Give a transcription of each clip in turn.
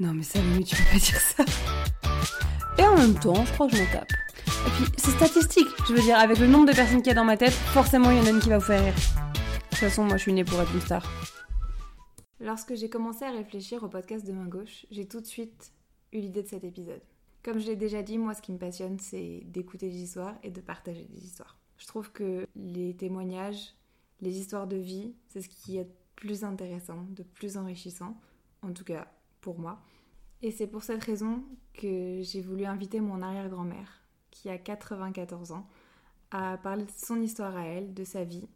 Non mais ça, mais tu peux pas dire ça. Et en même temps, je crois que je m'en tape. Et puis, c'est statistique. Je veux dire, avec le nombre de personnes qu'il y a dans ma tête, forcément, il y en a une qui va vous faire rire. De toute façon, moi, je suis née pour être une star. Lorsque j'ai commencé à réfléchir au podcast de Main Gauche, j'ai tout de suite eu l'idée de cet épisode. Comme je l'ai déjà dit, moi, ce qui me passionne, c'est d'écouter des histoires et de partager des histoires. Je trouve que les témoignages, les histoires de vie, c'est ce qui est plus intéressant, de plus enrichissant, en tout cas moi. Et c'est pour cette raison que j'ai voulu inviter mon arrière-grand-mère, qui a 94 ans, à parler de son histoire à elle, de sa vie,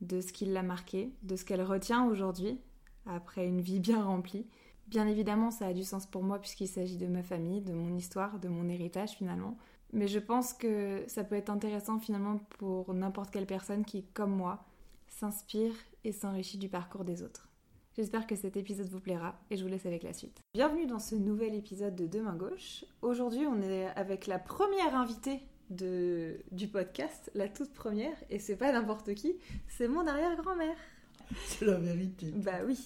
de ce qui l'a marqué, de ce qu'elle retient aujourd'hui, après une vie bien remplie. Bien évidemment, ça a du sens pour moi puisqu'il s'agit de ma famille, de mon histoire, de mon héritage finalement. Mais je pense que ça peut être intéressant finalement pour n'importe quelle personne qui, comme moi, s'inspire et s'enrichit du parcours des autres. J'espère que cet épisode vous plaira et je vous laisse avec la suite. Bienvenue dans ce nouvel épisode de Demain Gauche. Aujourd'hui, on est avec la première invitée de, du podcast, la toute première, et c'est pas n'importe qui, c'est mon arrière-grand-mère. C'est la vérité. Bah oui.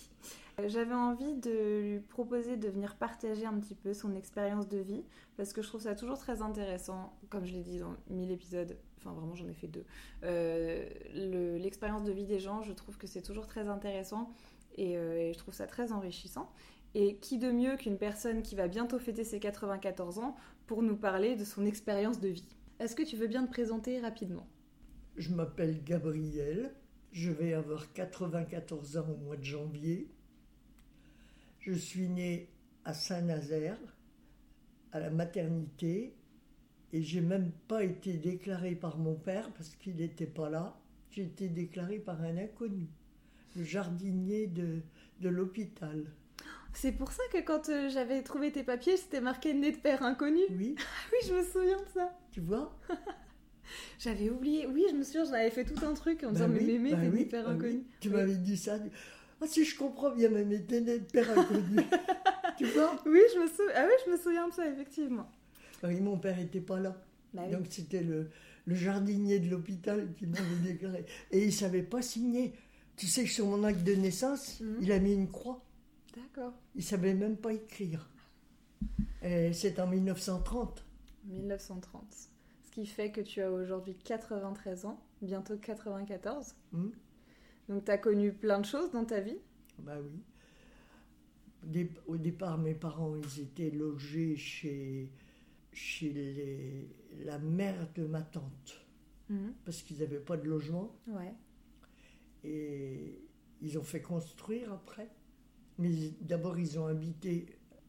J'avais envie de lui proposer de venir partager un petit peu son expérience de vie, parce que je trouve ça toujours très intéressant, comme je l'ai dit dans 1000 épisodes, enfin vraiment j'en ai fait deux, euh, le- l'expérience de vie des gens, je trouve que c'est toujours très intéressant et, euh, et je trouve ça très enrichissant. Et qui de mieux qu'une personne qui va bientôt fêter ses 94 ans pour nous parler de son expérience de vie? Est-ce que tu veux bien te présenter rapidement? Je m'appelle Gabriel. Je vais avoir 94 ans au mois de janvier. Je suis née à Saint-Nazaire, à la maternité, et j'ai même pas été déclarée par mon père parce qu'il n'était pas là. J'ai été déclarée par un inconnu, le jardinier de, de l'hôpital. C'est pour ça que quand euh, j'avais trouvé tes papiers, c'était marqué né de père inconnu. Oui, Oui, je me souviens de ça. tu vois? J'avais oublié. Oui, je me souviens, j'en avais fait tout un truc en Bah disant mais mémé, bah t'es né de père bah oui. inconnu. Tu m'avais dit ça. Ah si je comprends bien, même était né de père inconnu. tu vois? Oui, je me souviens. Ah oui, je me souviens de ça effectivement. Oui, mon père n'était pas là. Bah. Donc c'était le, le jardinier de l'hôpital qui m'avait déclaré. Et il ne savait pas signer. Tu sais que sur mon acte de naissance, Mhm. il a mis une croix. D'accord. Il savait même pas écrire. C'est en 1930. 1930. Ce qui fait que tu as aujourd'hui 93 ans, bientôt 94. Hmm Donc tu as connu plein de choses dans ta vie. Bah oui. Au dé- Au départ, mes parents, ils étaient logés chez, chez les- la mère de ma tante. Parce qu'ils n'avaient pas de logement. Ouais. Et ils ont fait construire après. Mais d'abord, ils ont habité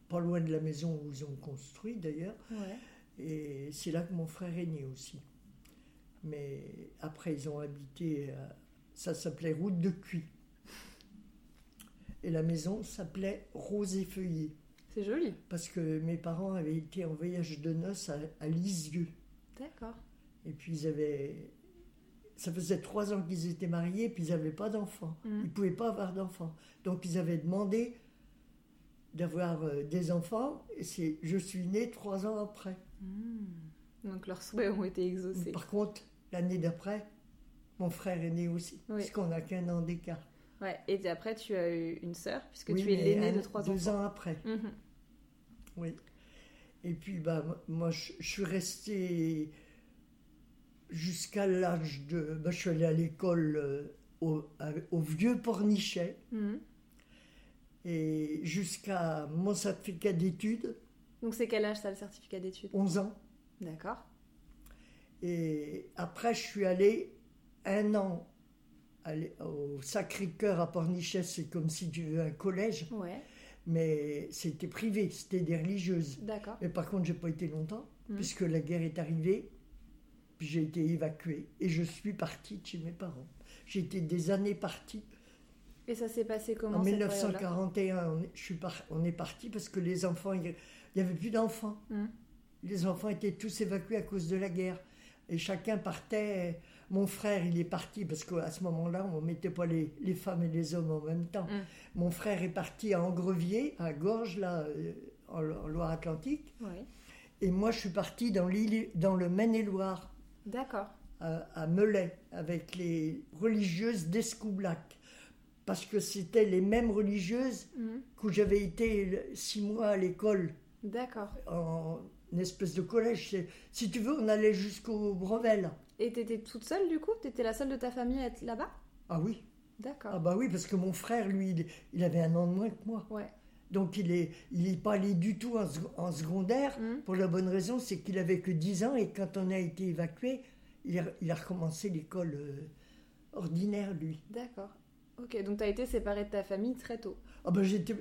pas loin de la maison où ils ont construit d'ailleurs. Ouais. Et c'est là que mon frère est né aussi. Mais après, ils ont habité, euh, ça s'appelait Route de Cuy. Et la maison s'appelait Rose et Feuillet. C'est joli. Parce que mes parents avaient été en voyage de noces à, à Lisieux. D'accord. Et puis ils avaient. Ça faisait trois ans qu'ils étaient mariés, puis ils n'avaient pas d'enfants. Mhm. Ils ne pouvaient pas avoir d'enfants. Donc ils avaient demandé d'avoir euh, des enfants. Et c'est, je suis née trois ans après. Hmm. Donc leurs souhaits ont été exaucés. Par contre, l'année d'après, mon frère est né aussi, Oui. puisqu'on n'a qu'un an d'écart. Ouais. Et après, tu as eu une sœur, puisque Oui, tu es mais l'aîné un- de trois Deux enfants. ans après, Mhm. oui. Et puis, bah, mo- moi, je, je suis restée jusqu'à l'âge de. bah, je suis allée à l'école euh, au, au vieux Pornichet. Mhm. Et jusqu'à mon certificat d'études, Donc c'est quel âge ça, le certificat d'études? 11 ans. D'accord. Et après, je suis allée un an aller au Sacré-Cœur à Pornichet. C'est comme si tu veux un collège, Ouais. mais c'était privé, c'était des religieuses. D'accord. Mais par contre, j'ai pas été longtemps, Mhm. puisque la guerre est arrivée, puis j'ai été évacuée. Et je suis partie de chez mes parents. J'ai été des années partie. Et ça s'est passé comment En cette période-là? 1941, on est, je suis par- on est parti parce que les enfants, il n'y avait plus d'enfants. Mhm. Les enfants étaient tous évacués à cause de la guerre. Et chacun partait. Mon frère, il est parti parce qu'à ce moment-là, on ne mettait pas les, les femmes et les hommes en même temps. Mhm. Mon frère est parti à Angrevier, à Gorges, là, euh, en, en Loire-Atlantique. Oui. Et moi, je suis parti dans, l'île- dans le Maine-et-Loire, D'accord. à, à Melay, avec les religieuses d'Escoublac. parce que c'était les mêmes religieuses Mhm. que j'avais été six mois à l'école, D'accord. en une espèce de collège. Si tu veux, on allait jusqu'au brevet, là. Et t'étais toute seule du coup? T'étais la seule de ta famille à être là-bas? Ah oui, D'accord. ah bah oui, parce que mon frère, lui, il, il avait un an de moins que moi. Ouais. Donc il est, il est pas allé du tout en, sec- en secondaire, Mhm. pour la bonne raison, c'est qu'il avait que 10 ans, et quand on a été évacué, il a, il a recommencé l'école euh, ordinaire, lui. D'accord. Ok, donc t'as été séparée de ta famille très tôt. Ah ben j'étais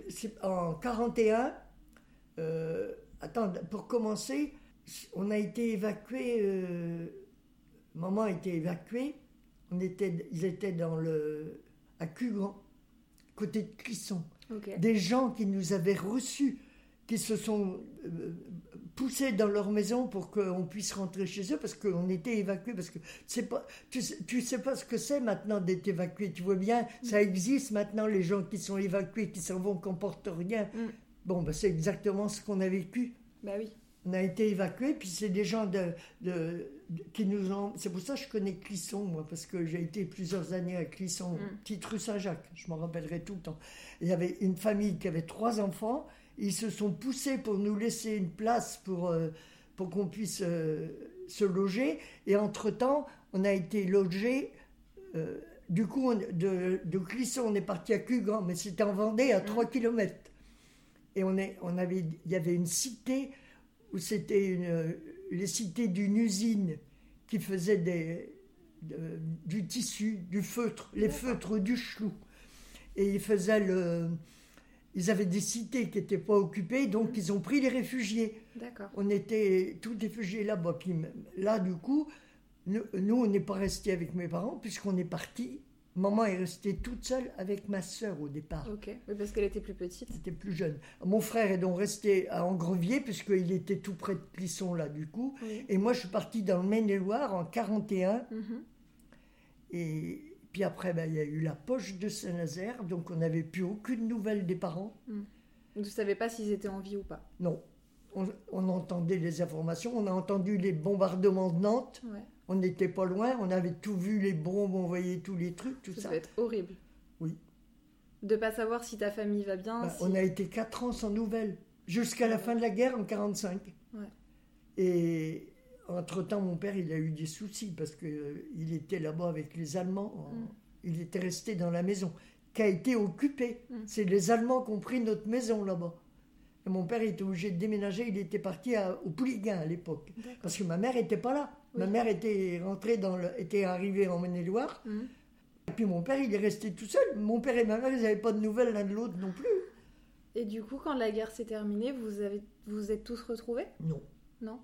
en 41. euh, attends, pour commencer, on a été évacué. euh, maman a été évacuée. On était, ils étaient dans le à Cugran, côté de Clisson. Des gens qui nous avaient reçus, qui se sont euh, poussés dans leur maison pour qu'on puisse rentrer chez eux parce qu'on était évacués. Parce que pas, tu, sais, tu sais pas ce que c'est maintenant d'être évacué. Tu vois bien, ça existe maintenant, les gens qui sont évacués, qui s'en vont, qui portent rien. Mm. Bon, ben, c'est exactement ce qu'on a vécu. Bah oui. On a été évacués, puis c'est des gens de, de- de- qui nous ont. C'est pour ça que je connais Clisson, moi, parce que j'ai été plusieurs années à Clisson, Mm. petite rue Saint-Jacques, je m'en rappellerai tout le temps. Il y avait une famille qui avait trois enfants, ils se sont poussés pour nous laisser une place pour, euh, pour qu'on puisse euh, se loger, et entre-temps, on a été logés. euh, du coup, on- de, de Clisson, on est parti à Cugran, mais c'était en Vendée, à 3 km. Et on, est, on avait, il y avait une cité où c'était une, les cités d'une usine qui faisait des, de- du tissu, du feutre, les feutres du chlou. Et ils faisaient le. Ils avaient des cités qui n'étaient pas occupées, donc ils ont pris les réfugiés. D'accord. On était tous réfugiés là-bas. Là, du coup, nous, nous, on n'est pas restés avec mes parents, puisqu'on est partis. Maman est restée toute seule avec ma sœur au départ. Ok. Oui, parce qu'elle était plus petite. C'était plus jeune. Mon frère est donc resté à Angrevier, puisqu'il était tout près de Clisson, là, du coup. Oui. Et moi, je suis parti dans le Maine-et-Loire en 41. Mhm. Et puis après, ben, il y a eu la poche de Saint-Nazaire, donc on n'avait plus aucune nouvelle des parents. Vous savez pas s'ils étaient en vie ou pas? Non. On, on entendait les informations, on a entendu les bombardements de Nantes, Ouais. On n'était pas loin, on avait tout vu, les bombes, on voyait tous les trucs, tout Ça, ça. doit être horrible. Oui. De pas savoir si ta famille va bien. Si- On a été quatre ans sans nouvelles, jusqu'à la fin de la guerre en 45. Ouais. Et entre-temps, mon père, il a eu des soucis parce qu'il était là-bas avec les Allemands. Mm. Il était resté dans la maison, qui a été occupée. Mm. C'est les Allemands qui ont pris notre maison là-bas. Et mon père était obligé de déménager. Il était parti à- au Pouliguen à l'époque. Parce que ma mère n'était pas là. Ma mère était rentrée dans le, était arrivée en Maine-et-Loire. Mhm. Et puis mon père, il est resté tout seul. Mon père et ma mère, ils n'avaient pas de nouvelles l'un de l'autre non plus. Et du coup, quand la guerre s'est terminée, vous avez vous êtes tous retrouvés? Non. Non?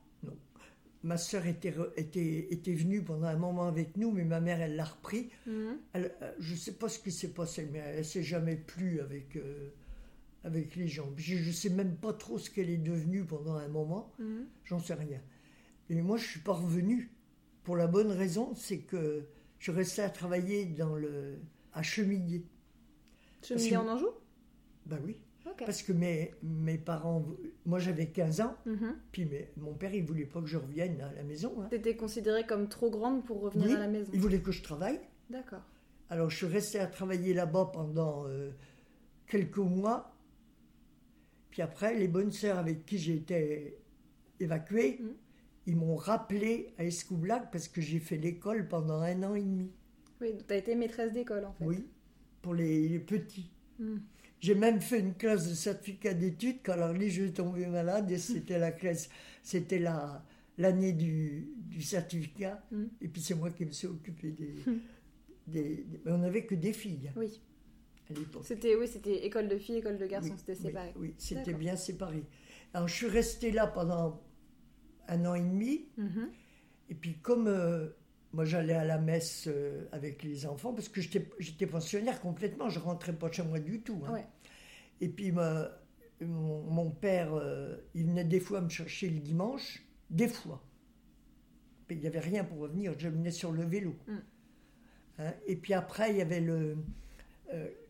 Ma sœur était, était, était venue pendant un moment avec nous, mais ma mère, elle l'a repris. Elle- euh, je ne sais pas ce qui s'est passé, mais elle s'est jamais plu avec, euh, avec les gens. Je ne sais même pas trop ce qu'elle est devenue pendant un moment. Mhm. J'en sais rien. Et moi, je suis pas revenu. Pour la bonne raison, c'est que je restais à travailler dans le, à Chemillé. Chemillé que- en Anjou? Ben oui. Parce que mes, mes parents. Moi, j'avais 15 ans. Mhm. Puis mes- mon père, il voulait pas que je revienne à la maison. hein. T'étais considérée comme trop grande pour revenir Oui, à la maison. Il voulait que je travaille. D'accord. Alors, je suis resté à travailler là-bas pendant euh, quelques mois. Puis après, les bonnes sœurs avec qui été évacuée, Mhm. Ils m'ont rappelé à Escoublac parce que j'ai fait l'école pendant un an et demi. Oui, t'as été maîtresse d'école en fait. Oui, pour les, les petits. Mhm. J'ai même fait une classe de certificat d'études quand alors lui, je suis tombé malade et c'était la classe, c'était la l'année du, du certificat. Mhm. Et puis c'est moi qui me suis occupé des, Mhm. des, des- mais on n'avait que des filles hein, Oui. à l'époque. C'était oui, c'était école de filles, école de garçons, Oui, c'était séparé. Oui, c'était bien séparé. Alors je suis resté là pendant un an et demi. Mhm. Et puis comme euh, moi j'allais à la messe euh, avec les enfants, parce que j'étais pensionnaire complètement, je rentrais pas chez moi du tout. hein. Ouais. Et puis ma- mon, mon père, euh, il venait des fois me chercher le dimanche, des fois. Il n'y avait rien pour revenir, je venais sur le vélo. Mm. Hein, et puis après, il y avait le...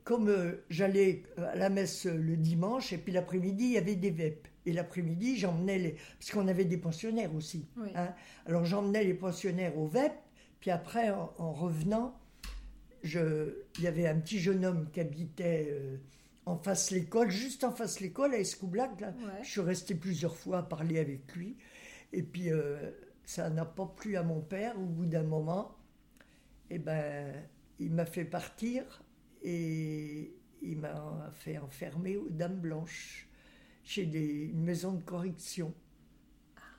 euh, comme euh, j'allais à la messe euh, le dimanche, et puis l'après-midi, il y avait des vêpes. Et l'après-midi, j'emmenais les... Parce qu'on avait des pensionnaires aussi. Oui. hein. Alors j'emmenais les pensionnaires aux vêpes, puis après, en, en revenant, je, il y avait un petit jeune homme qui habitait euh, en face l'école, juste en face l'école à Escoublac. Là. Ouais. Je suis restée plusieurs fois à parler avec lui. Et puis, euh, ça n'a pas plu à mon père. Au bout d'un moment, eh ben, il m'a fait partir et il m'a fait enfermer aux Dames Blanches, chez des, une maison de correction.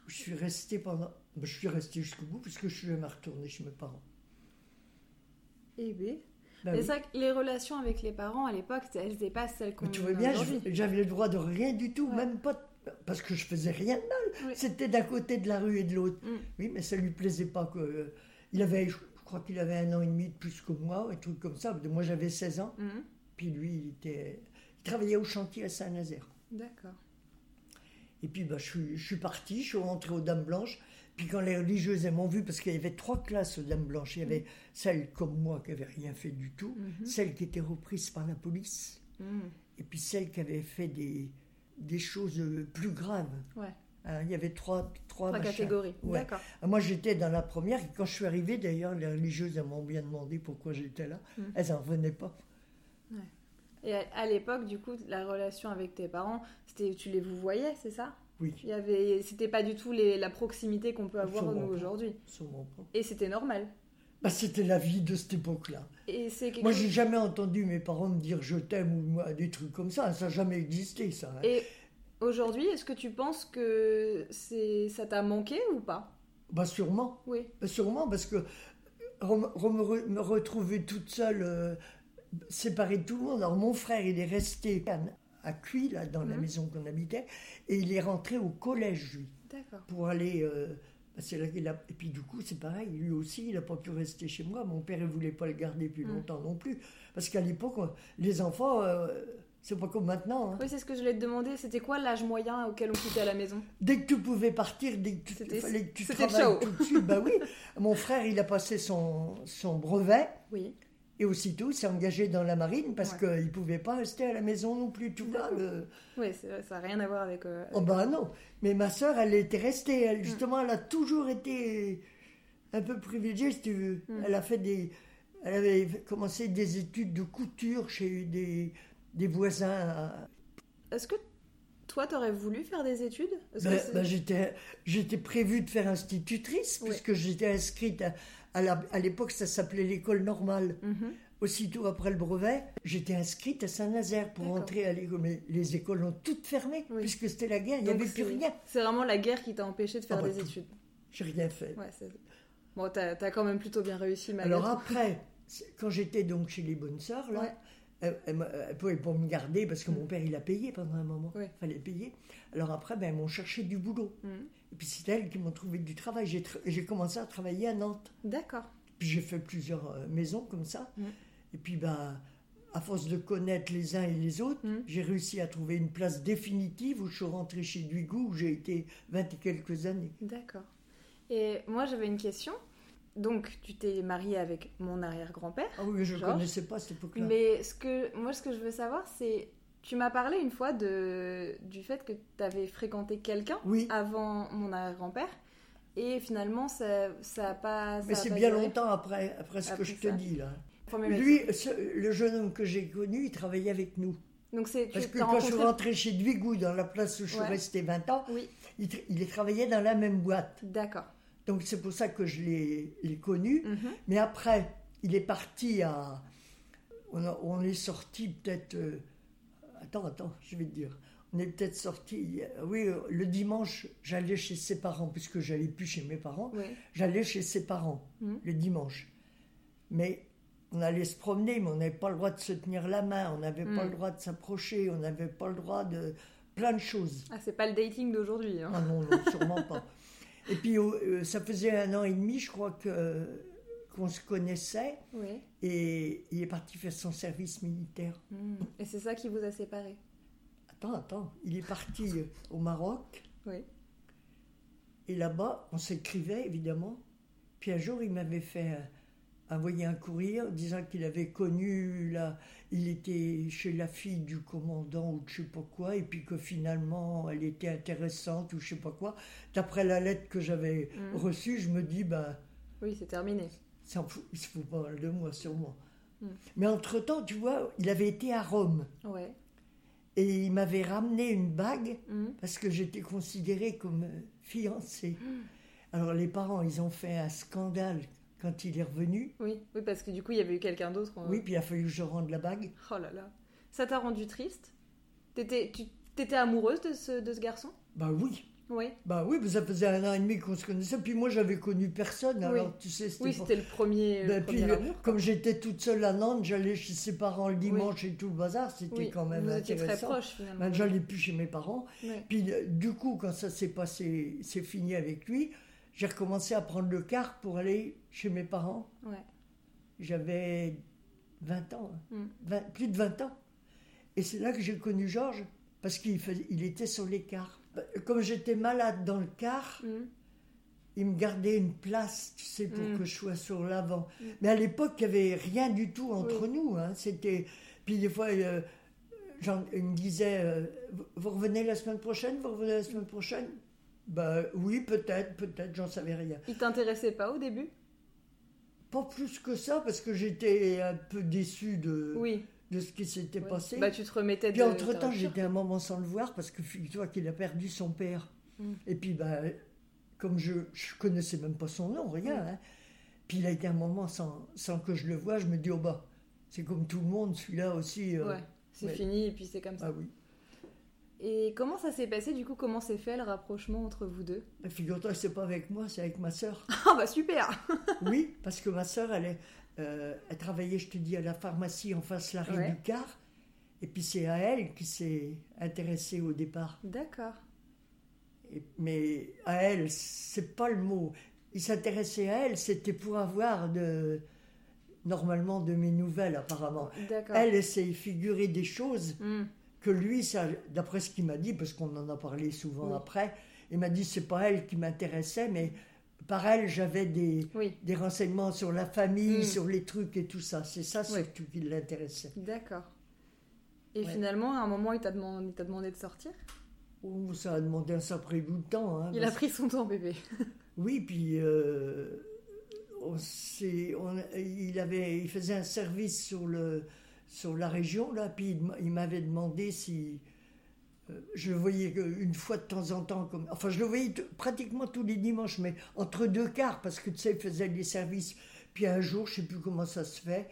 Je suis restée pendant. ben, Je suis restée jusqu'au bout puisque je suis jamais retournée chez mes parents. Et oui. Ben oui. que les relations avec les parents à l'époque, elles n'étaient pas celles qu'on tu vois bien, j'avais le droit de rien du tout, Ouais. même pas. Parce que je faisais rien de mal. Oui. C'était d'un côté de la rue et de l'autre. Mm. Oui, mais ça lui plaisait pas que. Il avait, je crois qu'il avait un an et demi de plus que moi, un truc comme ça. Moi, j'avais 16 ans. Mhm. Puis lui, il, était, il travaillait au chantier à Saint-Nazaire. D'accord. Et puis, bah, je, suis, je suis partie, je suis rentrée aux Dames Blanches. Puis quand les religieuses m'ont vu, parce qu'il y avait trois classes aux Dames Blanches, il y avait celle comme moi qui avait rien fait du tout, Mhm. celle qui était reprise par la police, Mhm. et puis celle qui avait fait des, des choses plus graves. Ouais. Hein, il y avait trois, trois, catégories. Ouais. D'accord. Ah, Moi, j'étais dans la première, et quand je suis arrivée, d'ailleurs, les religieuses elles m'ont bien demandé pourquoi j'étais là. Mm. Elles n'en revenaient pas. Et à, l'époque, du coup, la relation avec tes parents, c'était tu les vous voyais, c'est ça? Oui, Il y avait, c'était pas du tout les, la proximité qu'on peut avoir nous aujourd'hui. Et c'était normal. Bah, c'était la vie de cette époque-là. Et c'est Moi, j'ai jamais entendu mes parents me dire je t'aime ou moi, des trucs comme ça. Ça n'a jamais existé, ça. hein. Et aujourd'hui, est-ce que tu penses que c'est ça t'a manqué ou pas? Bah, sûrement. Oui. Bah, sûrement, parce que me retrouver toute seule, euh, séparée de tout le monde. Alors, mon frère, il est resté à, à Cuy, là, dans la Mhm. maison qu'on habitait, et il est rentré au collège, lui. D'accord. pour aller. euh, bah, là a- Et puis du coup, c'est pareil, lui aussi, il n'a pas pu rester chez moi. Mon père ne voulait pas le garder plus Mm. longtemps non plus. Parce qu'à l'époque, on- les enfants, euh, c'est pas comme maintenant. hein. Oui, c'est ce que je voulais te demander. C'était quoi l'âge moyen auquel on quittait à la maison? Dès que tu pouvais partir, dès que tu, C'était- fallait que tu travailles tout de suite, bah oui. Mon frère, il a passé son, son brevet. Oui. Et aussitôt, il s'est engagé dans la marine parce Ouais. qu'il ne pouvait pas rester à la maison non plus. Tu vois, le- Oui, ça n'a rien à voir avec. euh, Oh bah non, mais ma sœur, elle était restée, elle, justement, elle a toujours été un peu privilégiée, si tu veux. Mm. Elle a fait des... Elle avait commencé des études de couture chez des, des voisins. à- Est-ce que toi, t'aurais voulu faire des études? Ben, ben, j'étais, j'étais prévue de faire institutrice, puisque j'étais inscrite à, à, l'époque, ça s'appelait l'école normale. Mhm. Aussitôt après le brevet, j'étais inscrite à Saint-Nazaire pour entrer à l'école. Mais les écoles ont toutes fermé, Oui. puisque c'était la guerre, il n'y avait plus rien. C'est vraiment la guerre qui t'a empêché de faire Ah bah, des tout. études. J'ai rien fait. Ouais, Bon, t'as as quand même plutôt bien réussi, malgré Alors tout. après, quand j'étais donc chez les bonnes sœurs, là, Ouais. Pas me garder parce que mon père, il a payé pendant un moment. Il fallait payer. Alors après, ben, elles m'ont cherché du boulot. Mhm. Et puis c'est elles qui m'ont trouvé du travail. J'ai tra- commencé à travailler à Nantes. D'accord. Puis j'ai fait plusieurs euh, maisons comme ça. Mhm. Et puis, ben, à force de connaître les uns et les autres, Mhm. j'ai réussi à trouver une place définitive où je suis rentrée chez Duigou, où j'ai été vingt et quelques années. D'accord. Et moi, j'avais une question. Donc, tu t'es mariée avec mon arrière-grand-père. Ah oui, je ne connaissais pas cette époque-là. Mais ce que, moi, ce que je veux savoir, c'est. Tu m'as parlé une fois de, du fait que tu avais fréquenté quelqu'un Oui. avant mon arrière-grand-père. Et finalement, ça n'a pas. ça Mais a c'est pas bien duré. longtemps après, après ce que je te dis là. Lui, ce- le jeune homme que j'ai connu, il travaillait avec nous. Donc, c'est. Parce que quand je suis rentrée chez Duigou, dans la place où je suis Ouais. restée 20 ans, Oui, il, il travaillait dans la même boîte. d'accord. Donc c'est pour ça que je l'ai connu. Mhm. Mais après, il est parti à. On, a- on est sorti peut-être. euh, Attends, attends, je vais te dire. On est peut-être sorti. Oui, euh, le dimanche, j'allais chez ses parents, puisque j'allais plus chez mes parents. Oui. J'allais chez ses parents Mhm. le dimanche. Mais on allait se promener, mais on n'avait pas le droit de se tenir la main, on n'avait pas Mhm. le droit de s'approcher, on n'avait pas le droit de plein de choses. Ah, c'est pas le dating d'aujourd'hui. hein. Ah non, non, sûrement pas. Et puis, euh, ça faisait un an et demi, je crois, que, qu'on se connaissait, Oui. et il est parti faire son service militaire. Mhm. Et c'est ça qui vous a séparés. Attends, attends, il est parti euh, au Maroc, Oui. et là-bas, on s'écrivait, évidemment. Puis un jour, il m'avait fait envoyer un courrier disant qu'il avait connu, la, il était chez la fille du commandant ou je sais pas quoi, et puis que finalement, elle était intéressante ou je sais pas quoi. D'après la lettre que j'avais Mhm. reçue, je me dis, ben... Oui, c'est terminé. fout- il se fout pas mal de moi, sûrement. Mm. Mais entre-temps, tu vois, il avait été à Rome. Ouais. Et il m'avait ramené une bague Mm. parce que j'étais considérée comme fiancée. Alors les parents, ils ont fait un scandale quand il est revenu. Oui, oui, parce que du coup, il y avait eu quelqu'un d'autre. en- Oui, puis il a fallu que je rende la bague. Oh là là. Ça t'a rendu triste? T'étais, tu t'étais amoureuse de ce, de ce garçon? Bah oui, Oui. bah oui, ça faisait un an et demi qu'on se connaissait. Puis moi, j'avais connu personne. Oui. Alors tu sais, c'était Oui, le premier, Ben, puis, premier euh, amour. comme j'étais toute seule à Nantes, j'allais chez ses parents le dimanche et tout le bazar. C'était Oui, quand même vous étiez très intéressant. proches finalement. Ben, j'allais plus chez mes parents. Puis euh, du coup, quand ça s'est passé, c'est fini avec lui, j'ai recommencé à prendre le car pour aller chez mes parents. Ouais. J'avais 20 ans, hein. Mm. 20 plus de 20 ans. Et c'est là que j'ai connu Georges, parce qu'il il était sur les cars. Ben, Comme j'étais malade dans le car, Mm. il me gardait une place, tu sais, pour Mm. que je sois sur l'avant. Mais à l'époque, il n'y avait rien du tout entre Oui. nous. hein. C'était... Puis des fois, euh, il me disait, euh, vous revenez la semaine prochaine Vous revenez la semaine prochaine Ben oui, peut-être, peut-être, j'en savais rien. Il t'intéressait pas au début? Pas plus que ça, parce que j'étais un peu déçu de, Oui. de ce qui s'était passé. Bah, tu te remettais Puis de. entre-temps, j'étais un moment sans le voir, parce que figure-toi qu'il a perdu son père. Mm. Et puis, bah, comme je ne connaissais même pas son nom, rien. Mm. hein. Puis il a été un moment sans, sans que je le voie, je me dis, oh bah, c'est comme tout le monde, celui-là aussi. euh, Ouais, c'est fini et puis c'est comme ça. Ah oui. Et comment ça s'est passé du coup Comment s'est fait le rapprochement entre vous deux? Figure-toi c'est pas avec moi, c'est avec ma sœur. Ah bah super oui, parce que ma sœur, elle, est, euh, elle travaillait, je te dis, à la pharmacie en face l'arrêt Ouais. du car. Et puis c'est à elle qui s'est intéressée au départ. D'accord. Mais à elle, c'est pas le mot. Il s'intéressait à elle, c'était pour avoir de, normalement de mes nouvelles apparemment. D'accord. Elle, elle s'est figuré des choses Hmm. Que lui, ça, d'après ce qu'il m'a dit, parce qu'on en a parlé souvent Oui. après, il m'a dit c'est pas elle qui m'intéressait, mais par elle j'avais des, Oui, des renseignements sur la famille, Mm. sur les trucs et tout ça. C'est ça surtout qui l'intéressait. d'accord. Et Ouais. finalement, à un moment, il t'a demandé, il t'a demandé de sortir? Oh, ça a demandé un sacré bout de temps. hein, Il a pris son temps, bébé. Oui, puis euh, on s'est- on- il, avait, il faisait un service sur, le, sur la région, là, puis il, m'a- il m'avait demandé si euh, je le voyais une fois de temps en temps, comme, enfin je le voyais pratiquement tous les dimanches, mais entre deux quarts, parce que tu sais, il faisait des services. Puis un jour, je sais plus comment ça se fait,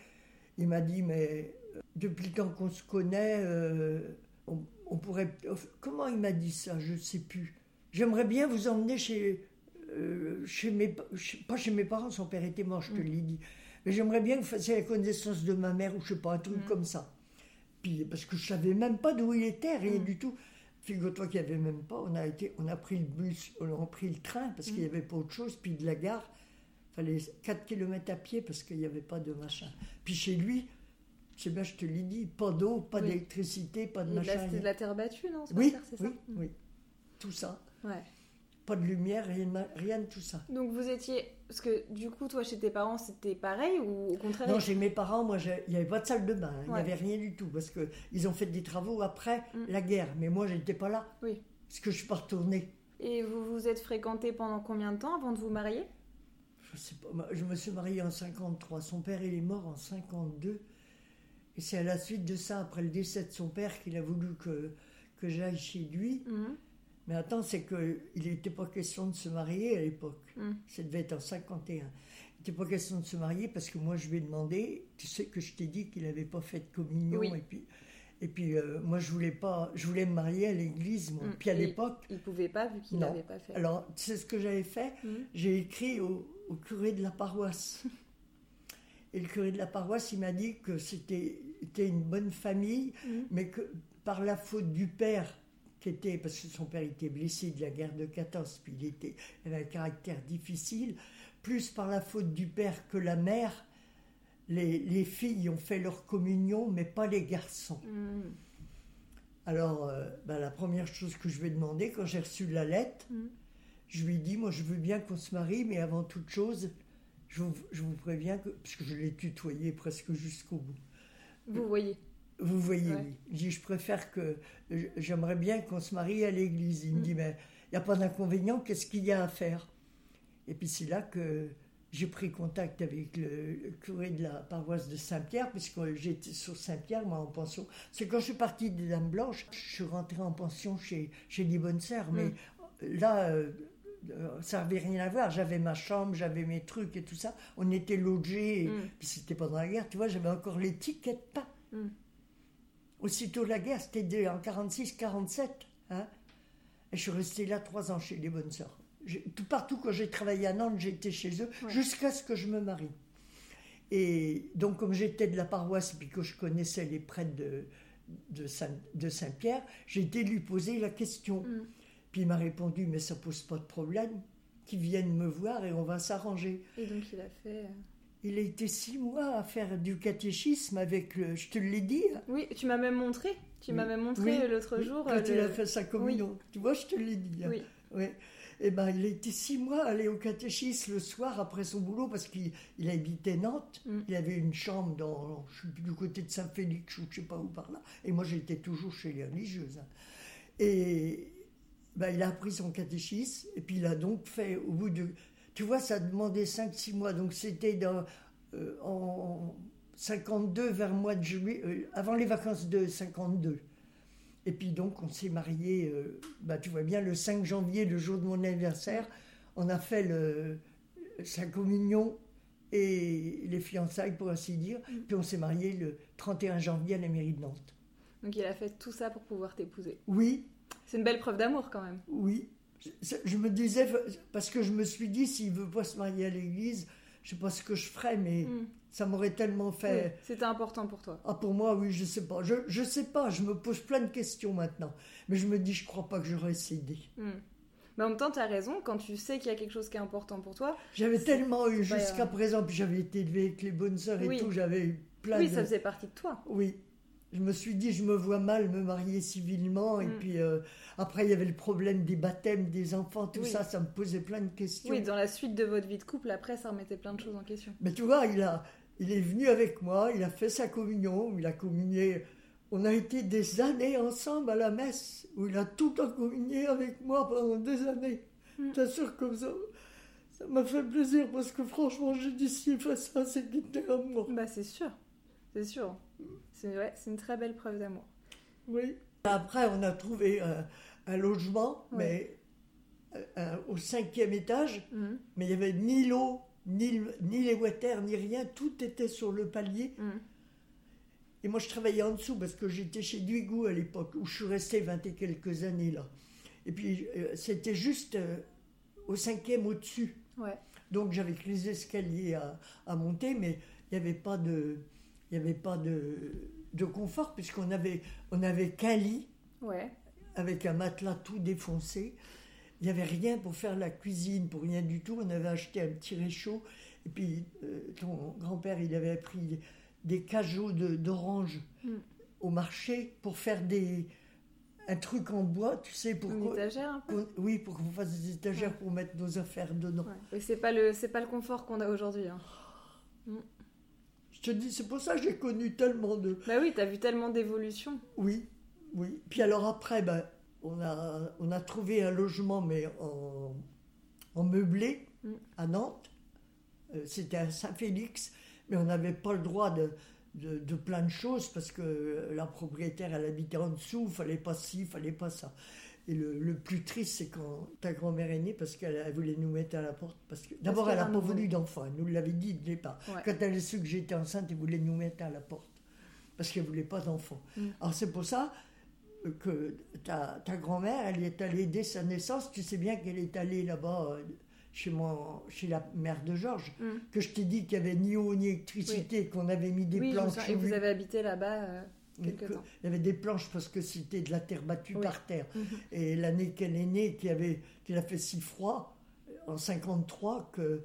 il m'a dit, mais euh, depuis le temps qu'on se connaît, euh, on, on pourrait... Comment il m'a dit ça Je sais plus. J'aimerais bien vous emmener chez, euh, chez mes, chez- pas chez mes parents, son père était mort, je te Mm. l'ai dit. Mais j'aimerais bien que vous fassiez la connaissance de ma mère ou je sais pas, un truc Mm. comme ça. Puis parce que je savais même pas d'où il était, rien Mm. du tout. Figure-toi qu'il n'y avait même pas. On a été, on a pris le bus, on a pris le train parce qu'il n'y Mm. avait pas autre chose. Puis de la gare, fallait 4 km à pied parce qu'il n'y avait pas de machin. Puis chez lui, je sais bien, je te l'ai dit, pas d'eau, pas Oui. d'électricité, pas de Et machin. c'était de la terre battue, non Oui, c'est oui, ça oui. Tout ça. Ouais. Pas de lumière, rien de tout ça. Donc vous étiez... Parce que du coup, toi, chez tes parents, c'était pareil ou au contraire? Non, chez mes parents, moi, il n'y avait pas de salle de bain, hein. il n'y avait rien du tout, parce qu'ils ont fait des travaux après Mm. la guerre, mais moi, je n'étais pas là, Oui. parce que je suis pas retourné. Et vous vous êtes fréquentés pendant combien de temps avant de vous marier? Je, sais pas, je me suis marié en 53, son père, il est mort en 52, et c'est à la suite de ça, après le décès de son père, qu'il a voulu que, que j'aille chez lui. Mhm. Mais attends, c'est qu'il n'était pas question de se marier à l'époque. Mm. Ça devait être en 51. Il n'était pas question de se marier parce que moi, je lui ai demandé, tu sais que je t'ai dit qu'il n'avait pas fait de communion. Oui. Et puis, et puis euh, moi, je voulais pas, je voulais me marier à l'église. moi. Mm. Puis à Et- l'époque, Il pouvait pas vu qu'il n'avait pas fait. alors, tu sais ce que j'avais fait? Mhm. J'ai écrit au, au curé de la paroisse. Et le curé de la paroisse, il m'a dit que c'était était une bonne famille, Mhm. mais que par la faute du père, qui était, parce que son père était blessé de la guerre de 14, puis il, était, il avait un caractère difficile, plus par la faute du père que la mère, les, les filles ont fait leur communion, mais pas les garçons. Mhm. Alors, euh, ben, la première chose que je lui ai demandé, quand j'ai reçu la lettre, Mhm. je lui ai dit, moi je veux bien qu'on se marie, mais avant toute chose, je vous, je vous préviens, que, puisque je l'ai tutoyé presque jusqu'au bout. Vous voyez. Vous voyez, Ouais. oui. Je dis, je préfère que. J'aimerais bien qu'on se marie à l'église. Il me Mm. dit, mais il n'y a pas d'inconvénient, qu'est-ce qu'il y a à faire? Et puis c'est là que j'ai pris contact avec le, curé de la paroisse de Saint-Pierre, puisque j'étais sur Saint-Pierre, moi, en pension. C'est quand je suis partie des Dames Blanches, je suis rentrée en pension chez, chez les Bonnes Sœurs. Mais mm. là, euh, euh, ça n'avait rien à voir. J'avais ma chambre, j'avais mes trucs et tout ça. On était logés, mm. puis c'était pendant la guerre, tu vois, j'avais encore l'étiquette pain. Aussitôt la guerre, c'était en 46-47. Hein, et je suis restée là trois ans chez les Bonnes Sœurs tout partout quand j'ai travaillé à Nantes, j'étais chez eux jusqu'à ce que je me marie. Et donc, comme j'étais de la paroisse et que je connaissais les prêtres de, de, Saint, pierre j'ai été lui poser la question. Mm. Puis il m'a répondu Mais ça pose pas de problème, qu'ils viennent me voir et on va s'arranger. Et donc, il a fait. Il a été six mois à faire du catéchisme avec le. Je te l'ai dit. Hein. Oui, tu m'as même montré. Tu m'as même montré l'autre jour. Quand il a fait sa communion. Tu vois, je te l'ai dit. Hein. Oui. oui eh ben, il a été six mois allé au catéchisme le soir après son boulot parce qu'il habitait Nantes. Mm. Il avait une chambre dans, du côté de Saint-Félix ou je sais pas où par là. Et moi, j'étais toujours chez les religieuses. Hein. Et ben, il a appris son catéchisme et puis il a donc fait au bout de. Tu vois, ça demandait cinq, six mois. Donc c'était dans, euh, en 52 vers le mois de juillet, euh, avant les vacances de 52. Et puis donc, on s'est mariés, euh, bah, tu vois bien, le 5 janvier, le jour de mon anniversaire. On a fait le, sa communion et les fiançailles, pour ainsi dire. Mm. Puis on s'est mariés le 31 janvier à la mairie de Nantes. Donc il a fait tout ça pour pouvoir t'épouser. Oui. C'est une belle preuve d'amour quand même. Oui. Je, me disais, parce que je me suis dit, s'il veut pas se marier à l'église, je sais pas ce que je ferais, mais mm. Ça m'aurait tellement fait. C'était important pour toi. Ah, pour moi, oui, je sais pas. Je, je sais pas, je me pose plein de questions maintenant. Mais je me dis, je crois pas que j'aurais cédé. Hmm. Mais en même temps, tu as raison, quand tu sais qu'il y a quelque chose qui est important pour toi. J'avais tellement eu jusqu'à présent, puis j'avais été élevé avec les bonnes sœurs et tout, j'avais eu plein oui, ça faisait partie de toi. Oui. Je me suis dit, je me vois mal me marier civilement. Et hmm. puis euh, après, il y avait le problème des baptêmes des enfants, tout ça, ça me posait plein de questions. Oui, dans la suite de votre vie de couple, après, ça remettait plein de choses en question. Mais tu vois, il a, il est venu avec moi, il a fait sa communion, il a communié. On a été des années ensemble à la messe, où il a tout en communié avec moi pendant des années. Bien mm. sûr, comme ça, ça m'a fait plaisir parce que franchement, j'ai dit s'il fait ça, c'est qu'il était amour. Bah, c'est sûr, c'est sûr. C'est ouais, une très belle preuve d'amour. Oui. Après, on a trouvé un, logement, mais euh, euh, au cinquième étage, mm. mais il n'y avait ni l'eau, ni, ni les water, ni rien, tout était sur le palier. Mm. Et moi, je travaillais en dessous parce que j'étais chez Duigou à l'époque, où je suis restée vingt et quelques années là. Et puis, euh, c'était juste euh, au cinquième au-dessus. Donc, j'avais que les escaliers à, monter, mais il n'y avait pas de, il y avait pas de, de confort, puisqu'on avait, on avait qu'un lit, avec un matelas tout défoncé. Il n'y avait rien pour faire la cuisine, pour rien du tout. On avait acheté un petit réchaud. Et puis, euh, ton grand-père, il avait pris des cajots d'orange hmm. au marché pour faire des, un truc en bois, tu sais, pour une étagère un peu. oui, pour qu'on fasse des étagères pour mettre nos affaires dedans. Ouais. c'est pas le c'est pas le confort qu'on a aujourd'hui. Hein. Hmm. Je te dis, c'est pour ça que j'ai connu tellement de. Bah oui, t'as vu tellement d'évolution. Oui, oui. Puis alors après, ben, on a, on a trouvé un logement, mais en, meublé, mm. à Nantes. Euh, c'était à Saint-Félix, mais on n'avait pas le droit de, de, plein de choses parce que la propriétaire, elle habitait en dessous, il fallait pas ci, il fallait pas ça. Et le, plus triste, c'est quand ta grand-mère est née parce qu'elle voulait nous mettre à la porte. Parce que d'abord, elle n'a pas voulu d'enfant. Elle nous l'avait dit dès départ. Quand elle a su que j'étais enceinte, elle voulait nous mettre à la porte parce qu'elle voulait pas d'enfant. Mm. Alors c'est pour ça que ta, ta grand-mère, elle est allée dès sa naissance, tu sais bien qu'elle est allée là-bas euh, chez moi, chez la mère de Georges, mm. que je t'ai dit qu'il n'y avait ni eau ni électricité, qu'on avait mis des planches. et vous avez habité là-bas euh, quelque temps. Il y avait des planches parce que c'était de la terre battue par terre. Mm-hmm. Et l'année qu'elle est née, qu'il, avait, qu'il a fait si froid, en 53, que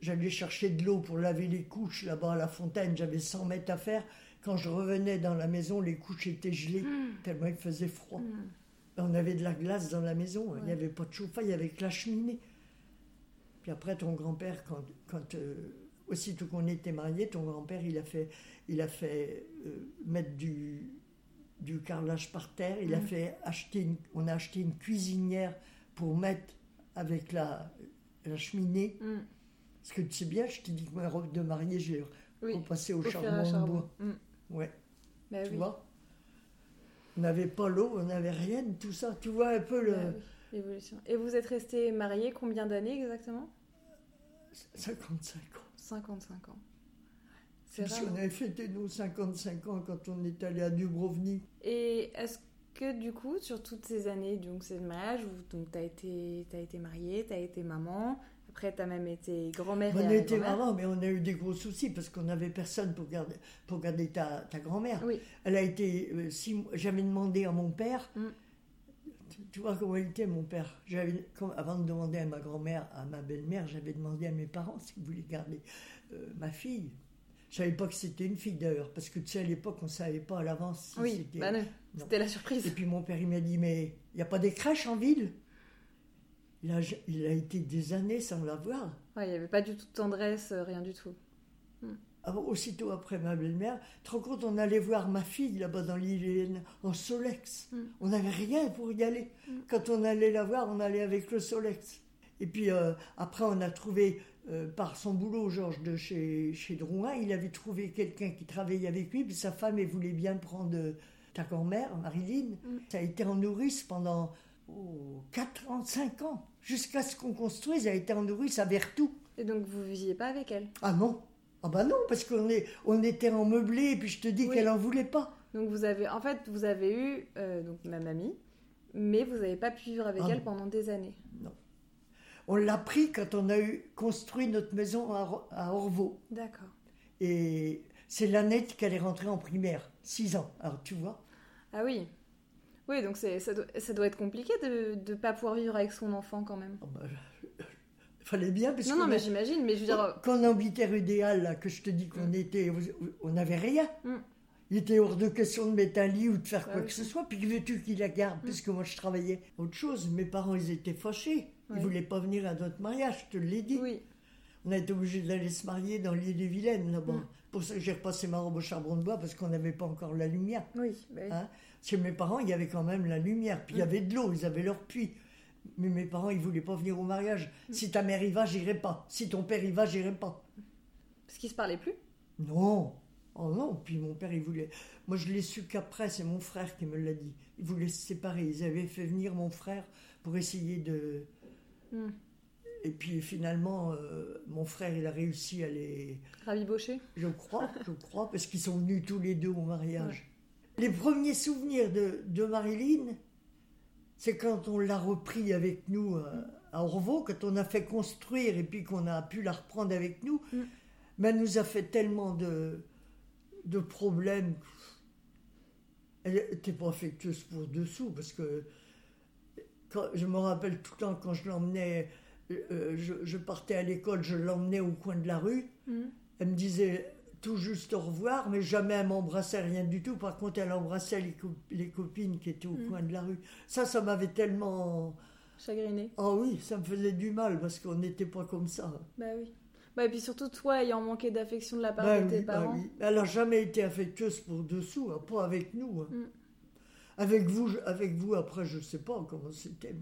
j'allais chercher de l'eau pour laver les couches là-bas à la fontaine, j'avais 100 mètres à faire quand je revenais dans la maison, les couches étaient gelées, hmm. tellement il faisait froid. Hmm. On avait de la glace dans la maison, il n'y avait pas de chauffage, il y avait que la cheminée. Puis après, ton grand-père, quand, quand euh, aussitôt qu'on était mariés, ton grand-père, il a fait, il a fait euh, mettre du, du carrelage par terre, il a hmm. fait acheter une, on a acheté une cuisinière pour mettre avec la, la cheminée. Parce que tu sais bien, je t'ai dit que ma robe de mariée, je l'ai Oui. repassée au Au charbon de bois. Mm. Ouais, Bah tu oui. vois? On n'avait pas l'eau, on n'avait rien, de tout ça. Tu vois un peu le Bah oui, l'évolution. Et vous êtes resté marié combien d'années exactement? 55 ans. 55 ans. C'est rare. qu'on avait fêté nos 55 ans quand on est allé à Dubrovnik. Et est-ce que du coup, sur toutes ces années, donc c'est le mariage, où donc t'as été, été mariée, t'as été maman, après t'as même été grand-mère. On a été maman, mais on a eu des gros soucis parce qu'on n'avait personne pour garder, pour garder ta, ta grand-mère. Oui. Elle a été. euh, six J'avais demandé à mon père. Mm. Tu, vois comment il était, mon père J'avais- Avant de demander à ma grand-mère, à ma belle-mère, j'avais demandé à mes parents s'ils voulaient garder euh, ma fille. Je savais pas que c'était une fille d'ailleurs, parce que tu sais, à l'époque, on savait pas à l'avance si Oui, c'était. bah c'était la surprise. Et puis mon père, il m'a dit Mais il n'y a pas des crèches en ville? Il a, il a été des années sans la voir. Ouais, il n'y avait pas du tout de tendresse, euh, rien du tout. Alors, aussitôt après ma belle-mère, te rends compte, on allait voir ma fille là-bas dans l'île en Solex. Mm. On n'avait rien pour y aller. Mm. Quand on allait la voir, on allait avec le Solex. Et puis euh, après, on a trouvé, euh, par son boulot, Georges de chez, chez Drouin, il avait trouvé quelqu'un qui travaillait avec lui, puis sa femme, elle voulait bien prendre euh, ta grand-mère, Marilyn. Mm. Ça a été en nourrice pendant oh, 4 ans, 5 ans, jusqu'à ce qu'on construise, elle a été en nourrice à Vertou. Et donc vous visiez pas avec elle? Ah non Ah bah non, parce qu'on est, on était en meublé, et puis je te dis Oui. qu'elle en voulait pas. Donc vous avez, en fait, vous avez eu euh, donc ma mamie, mais vous n'avez pas pu vivre avec Ah elle non. pendant des années. On l'a pris quand on a eu construit notre maison à, à Orvaux. D'accord. Et c'est l'année qu'elle est rentrée en primaire, 6 ans. Alors tu vois Ah oui. Oui, donc c'est, ça, doit, ça doit être compliqué de ne pas pouvoir vivre avec son enfant quand même. Ah bah, fallait bien, parce Non, non, mais j'imagine, mais je veux dire, quand on habitait rue des Halles, là, que je te dis qu'on était, on n'avait rien. Mm. Il était hors de question de mettre un lit ou de faire quoi oui. que ce soit. Puis que veux-tu qu'il la garde Mm. Puisque moi je travaillais autre chose. Mes parents, ils étaient fâchés. Ils Ouais. voulaient pas venir à notre mariage, je te l'ai dit. oui. On a été obligé d'aller se marier dans l'île des Vilaines, là-bas. Mm. Pour ça que j'ai repassé ma robe au charbon de bois, parce qu'on n'avait pas encore la lumière. Oui, bah. Hein Chez mes parents, il y avait quand même la lumière. Puis il y Mm. avait de l'eau, ils avaient leur puits. Mais mes parents, ils voulaient pas venir au mariage. Mm. Si ta mère y va, j'irai pas. Si ton père y va, j'irai pas. Parce qu'ils se parlaient plus? Non. Oh non. Puis mon père, il voulait. Moi, je l'ai su qu'après, c'est mon frère qui me l'a dit. Ils voulaient se séparer. Ils avaient fait venir mon frère pour essayer de. Hmm. Et puis finalement, euh, mon frère, il a réussi à les. Rabiboché. Je crois, je crois, parce qu'ils sont venus tous les deux au mariage. Les premiers souvenirs de, de Marilyn, c'est quand on l'a repris avec nous euh, à Orvaux, quand on a fait construire et puis qu'on a pu la reprendre avec nous. Mm. Mais elle nous a fait tellement de, de problèmes. Elle n'était pas affectueuse pour dessous, parce que quand, je me rappelle tout le temps quand je l'emmenais, euh, je, je partais à l'école, je l'emmenais au coin de la rue. Mhm. Elle me disait tout juste au revoir, mais jamais elle m'embrassait rien du tout. Par contre, elle embrassait les, co- les copines qui étaient au Mm. coin de la rue. Ça, ça m'avait tellement. Chagriné. Ah oui, ça me faisait du mal parce qu'on n'était pas comme ça. Bah oui. Bah, et puis surtout, toi ayant manqué d'affection de la part Bah de tes oui, bah parents. oui. Elle n'a jamais été affectueuse pour dessous, hein, pas avec nous. hein. Mm. Avec vous, je- avec vous, après, je sais pas comment c'était.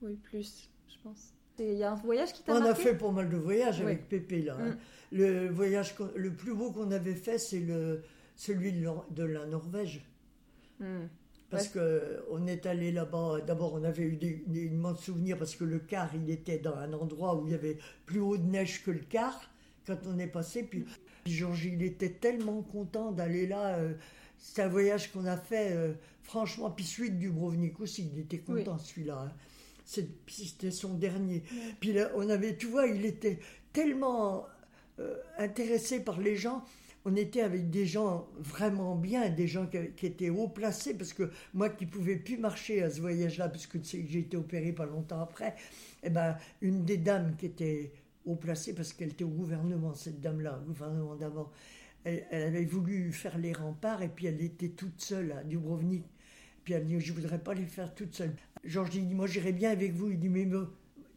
Oui, plus, je pense. Il y a un voyage qui t'a On marqué a fait pas mal de voyages Oui. avec Pépé là. hein. Mm. Le voyage, qu'on- le plus beau qu'on avait fait, c'est le celui de, la Norvège. Hmm. Parce que on est allé là-bas. D'abord, on avait eu des, des immenses souvenirs parce que le car, il était dans un endroit où il y avait plus haut de neige que le car quand on est passé. Puis, Georges, il était tellement content d'aller là. euh, c'est un voyage qu'on a fait, euh, franchement. Puis celui de Dubrovnik aussi, il était content celui-là. hein. C'était son dernier. Puis là, on avait, tu vois, il était tellement euh, intéressé par les gens. On était avec des gens vraiment bien, des gens qui, qui étaient haut placés, parce que moi qui pouvais plus marcher à ce voyage-là, parce que tu sais que j'ai été opéré pas longtemps après, eh ben, une des dames qui était haut placée, parce qu'elle était au gouvernement, cette dame-là, au gouvernement d'avant, elle, elle avait voulu faire les remparts, et puis elle était toute seule à Dubrovnik. Puis elle dit, je voudrais pas les faire toute seule. Georges dit, moi j'irai bien avec vous. Il dit, mais me-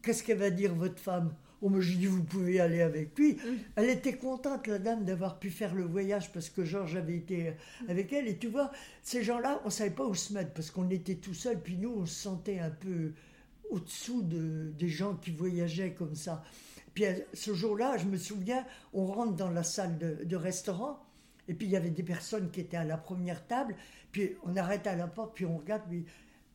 qu'est-ce qu'elle va dire votre femme? Oh, moi j'ai dit, vous pouvez aller avec lui. Elle était contente, la dame, d'avoir pu faire le voyage parce que Georges avait été avec elle. Et tu vois, ces gens-là, on savait pas où se mettre parce qu'on était tout seul. Puis nous, on se sentait un peu au-dessous de, des gens qui voyageaient comme ça. Puis euh, ce jour-là, je me souviens, on rentre dans la salle de, de restaurant, et puis il y avait des personnes qui étaient à la première table, puis on arrête à la porte, puis on regarde, puis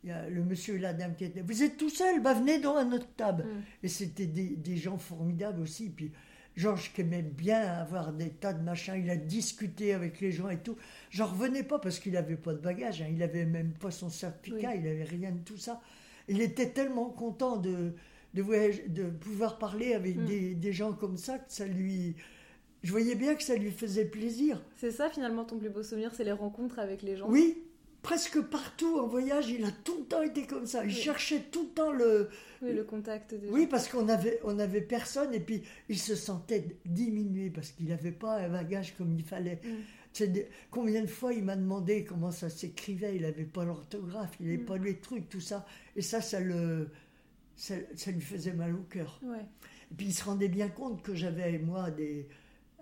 il y a le monsieur et la dame qui étaient. Vous êtes tout seul, bah venez dans à notre table. Mm. Et c'était des, des gens formidables aussi. Puis Georges qui aimait bien avoir des tas de machins, il a discuté avec les gens et tout. J'en revenais pas parce qu'il avait pas de bagage, hein. il avait même pas son certificat, Oui. il avait rien de tout ça. Il était tellement content de, de, de pouvoir parler avec Mm. des, des gens comme ça que ça lui. Je voyais bien que ça lui faisait plaisir. C'est ça finalement ton plus beau souvenir, c'est les rencontres avec les gens. Oui, presque partout en voyage, il a tout le temps été comme ça. Il Oui. cherchait tout le temps le. Oui, le contact des Oui, gens. parce qu'on avait, on avait personne et puis il se sentait diminué parce qu'il n'avait pas un bagage comme il fallait. Mm. C'est des- combien de fois il m'a demandé comment ça s'écrivait, il n'avait pas l'orthographe, il n'avait Mm. pas les trucs, tout ça. Et ça, ça, le, ça, ça lui faisait mal au cœur. Ouais. Et puis il se rendait bien compte que j'avais, moi, des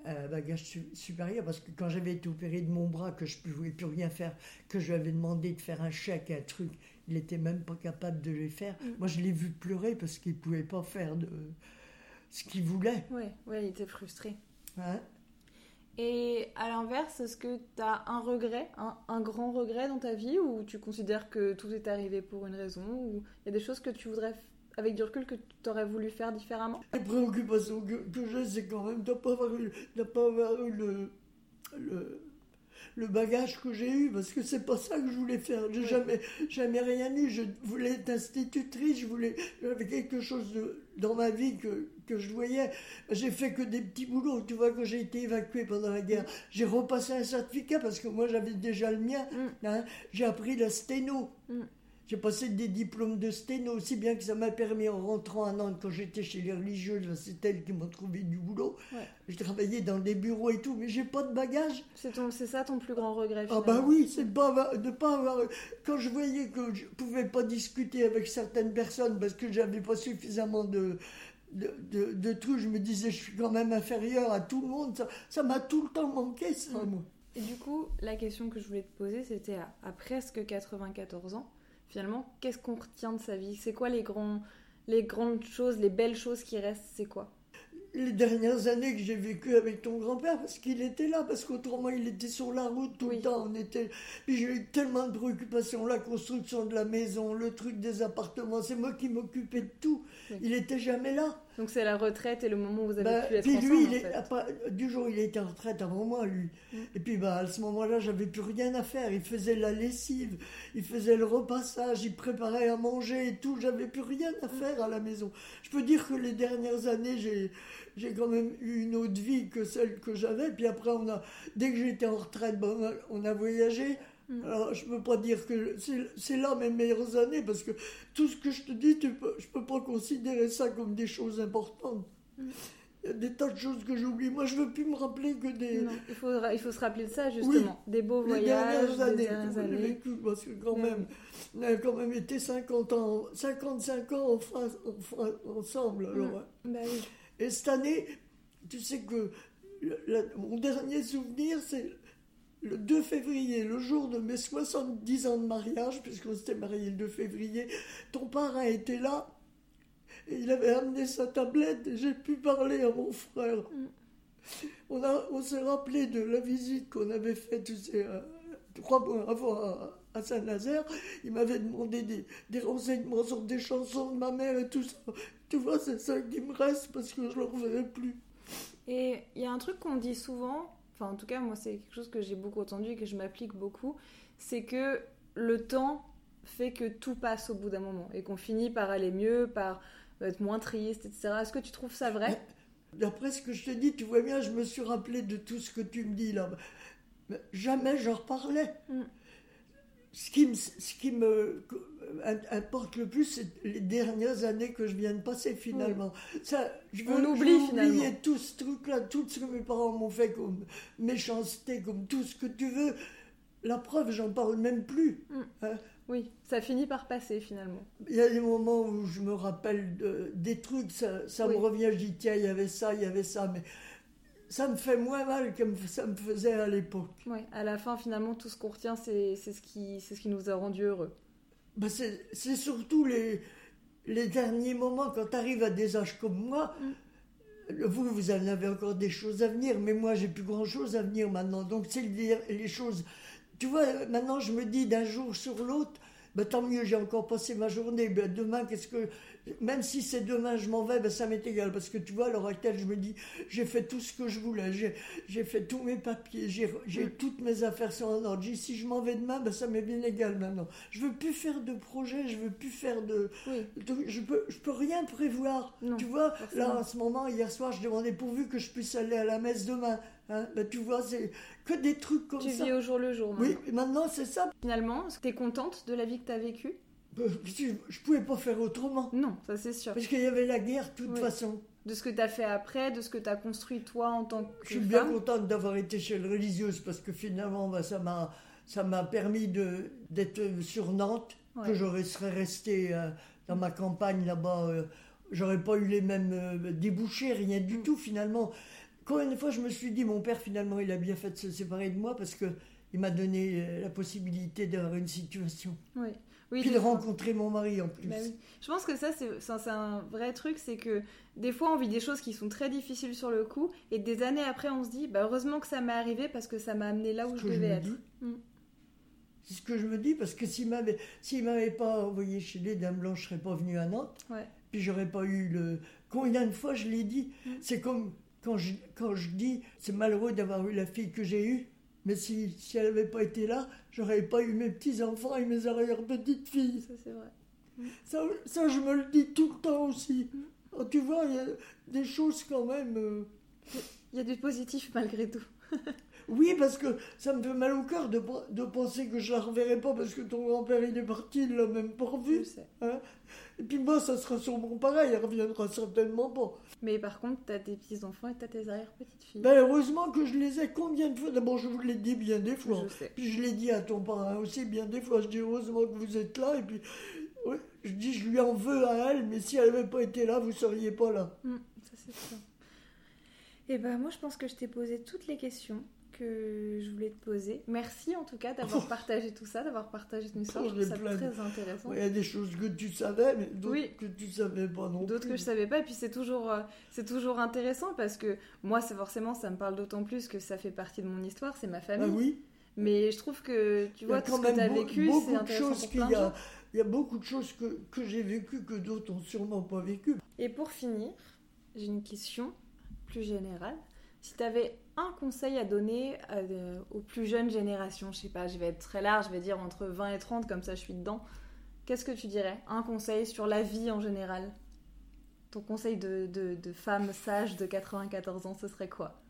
un bagage su- supérieur parce que quand j'avais été opéré de mon bras, que je ne pouvais plus rien faire, que je lui avais demandé de faire un chèque, un truc, il n'était même pas capable de les faire. Mm. Moi, je l'ai vu pleurer parce qu'il ne pouvait pas faire de ce qu'il voulait. Ouais, ouais, il était frustré. hein? Et à l'inverse, est-ce que tu as un regret, un, un grand regret dans ta vie, ou tu considères que tout est arrivé pour une raison, ou il y a des choses que tu voudrais, avec du recul, que tu aurais voulu faire différemment La préoccupation que, que j'ai, c'est quand même de ne pas avoir eu, de pas avoir eu le, le, le bagage que j'ai eu, parce que c'est pas ça que je voulais faire. J'ai Oui. jamais, jamais rien eu. Je voulais être institutrice, je voulais, j'avais quelque chose de, dans ma vie que, que je voyais. J'ai fait que des petits boulots. Tu vois, quand j'ai été évacuée pendant la guerre, j'ai repassé un certificat parce que moi j'avais déjà le mien. Mm. hein. J'ai appris la sténo. Mm. J'ai passé des diplômes de sténo, aussi bien que ça m'a permis en rentrant à Nantes quand j'étais chez les religieuses, c'est elles qui m'ont trouvé du boulot. Ouais. Je travaillais dans des bureaux et tout, mais j'ai pas de bagage. C'est ça ton plus grand regret Ah finalement bah oui, c'est de pas avoir, de pas avoir. Quand je voyais que je pouvais pas discuter avec certaines personnes parce que j'avais pas suffisamment de, de, de, de trucs, je me disais je suis quand même inférieur à tout le monde. Ça, m'a tout le temps manqué ça. Mm. moi. Et du coup, la question que je voulais te poser, c'était à, à presque 94 ans, finalement, qu'est-ce qu'on retient de sa vie? C'est quoi les, grands, les grandes choses, les belles choses qui restent? C'est quoi? Les dernières années que j'ai vécues avec ton grand-père parce qu'il était là, parce qu'autrement il était sur la route tout Oui. le temps. On était... Puis j'ai eu tellement de préoccupations, la construction de la maison, le truc des appartements, c'est moi qui m'occupais de tout. Oui. Il était jamais là. Donc c'est la retraite et le moment où vous avez Bah, pu être puis ensemble, lui, en il est, fait. du jour où il était en retraite avant moi, lui. Mm. Et puis bah, à ce moment-là, j'avais plus rien à faire. Il faisait la lessive, il faisait le repassage, il préparait à manger et tout. J'avais plus rien à faire à la maison. Je peux dire que les dernières années, j'ai, j'ai quand même eu une autre vie que celle que j'avais. Puis après, on a, dès que j'étais en retraite, bah, on a voyagé. Mm. Alors, je peux pas dire que c'est, là mes meilleures années parce que tout ce que je te dis, tu peux, je peux pas considérer ça comme des choses importantes. Mm. Il y a des tas de choses que j'oublie. Moi, je veux plus me rappeler que des Non, il, faudra, il faut se rappeler de ça justement. Des beaux voyages, dernières des années dernières que j'ai années. vécues, parce que quand Mais même, on a quand même été 50 ans, 55 ans en France, en France- ensemble. Alors, Mm. hein. Bah oui. Et cette année, tu sais que la- mon dernier souvenir, c'est le 2 février, le jour de mes 70 ans de mariage, puisqu'on s'était mariés le 2 février. Ton parrain était là, et il avait amené sa tablette, et j'ai pu parler à mon frère. Mm. On, a- on s'est rappelé de la visite qu'on avait faite, tu sais, euh, trois mois avant à, à Saint-Nazaire. Il m'avait demandé des, des renseignements sur des chansons de ma mère et tout ça. Tu vois, c'est ça qui me reste parce que je ne le reverrai plus. Et il y a un truc qu'on dit souvent, enfin en tout cas moi c'est quelque chose que j'ai beaucoup entendu et que je m'applique beaucoup, c'est que le temps fait que tout passe au bout d'un moment et qu'on finit par aller mieux, par être moins triste, etc. Est-ce que tu trouves ça vrai? D'après ce que je te dis, tu vois bien, je me suis rappelé de tout ce que tu me dis là. Mais jamais je reparlais. Mm. Ce qui me, ce qui me importe le plus, c'est les dernières années que je viens de passer finalement. Ça, je veux, On oublie, finalement. tout ce truc-là, tout ce que mes parents m'ont fait comme méchanceté, comme tout ce que tu veux. La preuve, j'en parle même plus. Oui, ça finit par passer finalement. Il y a des moments où je me rappelle de- des trucs, ça, ça Oui. me revient, je dis tiens, il y avait ça, il y avait ça, mais ça me fait moins mal que ça me faisait à l'époque. Ouais, à la fin finalement tout ce qu'on retient c'est ce, qui, ce qui nous a rendu heureux. C'est c'est surtout les, les derniers moments, quand tu arrives à des âges comme moi, Mm. vous, vous en avez encore des choses à venir, mais moi, j'ai plus grand-chose à venir maintenant. Donc, c'est les, les choses. Tu vois, maintenant, je me dis d'un jour sur l'autre, ben, tant mieux, j'ai encore passé ma journée. Ben, demain, qu'est-ce que. Même si c'est demain, je m'en vais, ben, ça m'est égal. Parce que tu vois, à l'heure actuelle, je me dis, j'ai fait tout ce que je voulais. J'ai, j'ai fait tous mes papiers. J'ai, j'ai Mm. toutes mes affaires sont en ordre. Si je m'en vais demain, ben, ça m'est bien égal maintenant. Je veux plus faire de projet. Je veux plus faire de. Oui. de- je peux, je peux rien prévoir. Non, tu vois, forcément. là, en ce moment, hier soir, je demandais pourvu que je puisse aller à la messe demain. Hein. Ben, tu vois, c'est que des trucs comme Tu ça. vis au jour le jour. Oui, maintenant. c'est ça. Finalement, est-ce que t'es contente de la vie que t'as vécue? Je, je pouvais pas faire autrement. Non, ça c'est sûr. Parce qu'il y avait la guerre, de toute Oui. façon. De ce que t'as fait après, de ce que t'as construit toi en tant que Je suis bien contente d'avoir été chez le religieuse parce que finalement, bah, ça m'a ça m'a permis de d'être sur Nantes, Ouais. que j'aurais serais resté euh, dans ma campagne là-bas. euh, J'aurais pas eu les mêmes euh, débouchés, rien du Mm. tout finalement. Combien de fois je me suis dit, mon père finalement, il a bien fait de se séparer de moi parce que il m'a donné euh, la possibilité d'avoir une situation. Oui. Oui, Puis de rencontrer mon mari en plus. Bah oui. Je pense que ça, c'est un vrai truc, c'est que des fois, on vit des choses qui sont très difficiles sur le coup, et des années après, on se dit, bah, heureusement que ça m'est arrivé parce que ça m'a amené là où je devais être. Mm. C'est ce que je me dis, parce que s'il m'avait, s'il m'avait pas envoyé chez les Dames Blanches, je serais pas venu à Nantes. Ouais. Puis j'aurais pas eu le. Combien de fois je l'ai dit Mm. C'est comme quand je, quand je dis, c'est malheureux d'avoir eu la fille que j'ai eue, mais si, si elle n'avait pas été là, j'aurais pas eu mes petits-enfants et mes arrière-petites-filles. Ça, c'est vrai. Ça, ça, je me le dis tout le temps aussi. Oh, tu vois, il y a des choses quand même. euh, Il y a du positif malgré tout. Oui, parce que ça me fait mal au cœur de, de penser que je la reverrai pas parce que ton grand-père il est parti, il l'a même pas Je revu. sais. Hein et puis moi, ça sera sûrement pareil, elle reviendra certainement pas. Mais par contre, t'as tes petits-enfants et t'as tes arrière-petites-filles. Ben, heureusement que je les ai combien de fois? D'abord, je vous l'ai dit bien des fois. je sais. Puis je l'ai dit à ton parrain aussi bien des fois. Je dis heureusement que vous êtes là. Et puis, oui, je dis je lui en veux à elle, mais si elle n'avait pas été là, vous seriez pas là. Mm, ça, c'est sûr. Et ben moi, je pense que je t'ai posé toutes les questions que je voulais te poser. Merci en tout cas d'avoir partagé tout ça, d'avoir partagé ton histoire. Oh, Je trouve ça plein très intéressant. Il y a des choses que tu savais, mais d'autres Oui. que tu savais pas non D'autres que je savais pas, et puis c'est toujours, euh, c'est toujours intéressant parce que moi, c'est forcément, ça me parle d'autant plus que ça fait partie de mon histoire, c'est ma Ah famille. oui Mais je trouve que, tu vois, tout ce que tu as vécu, c'est de intéressant choses pour qu'il plein y de a. gens. Il y a beaucoup de choses que, que j'ai vécues que d'autres ont sûrement pas vécues. Et pour finir, j'ai une question plus générale. Si tu avais un conseil à donner de- aux plus jeunes générations, je sais pas, je vais être très large, je vais dire entre 20 et 30, comme ça je suis dedans, qu'est-ce que tu dirais? Un conseil sur la vie en général? Ton conseil de, de, de femme sage de 94 ans, ce serait quoi?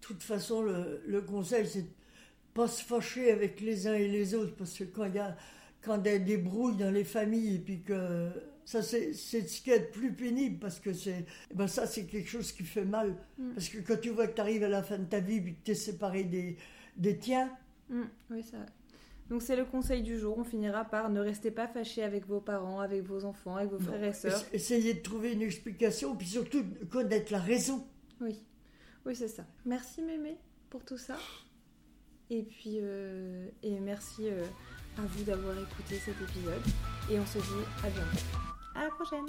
De toute façon, le, conseil, c'est pas se fâcher avec les uns et les autres, parce que quand il y a, quand des brouilles dans les familles, et puis que ça, c'est ce qui est le plus pénible, parce que c'est, eh ben ça, c'est quelque chose qui fait mal. Mm. Parce que quand tu vois que tu arrives à la fin de ta vie, puis que tu es séparé des, des tiens, Mm, Oui, ça. Donc c'est le conseil du jour. On finira par ne restez pas fâchés avec vos parents, avec vos enfants, avec vos non, frères et sœurs. essa- essayez de trouver une explication, puis surtout connaître la raison. Oui, oui, c'est ça. Merci Mémé pour tout ça. Et puis, euh, et merci euh, à vous d'avoir écouté cet épisode. Et on se dit à bientôt. À la prochaine.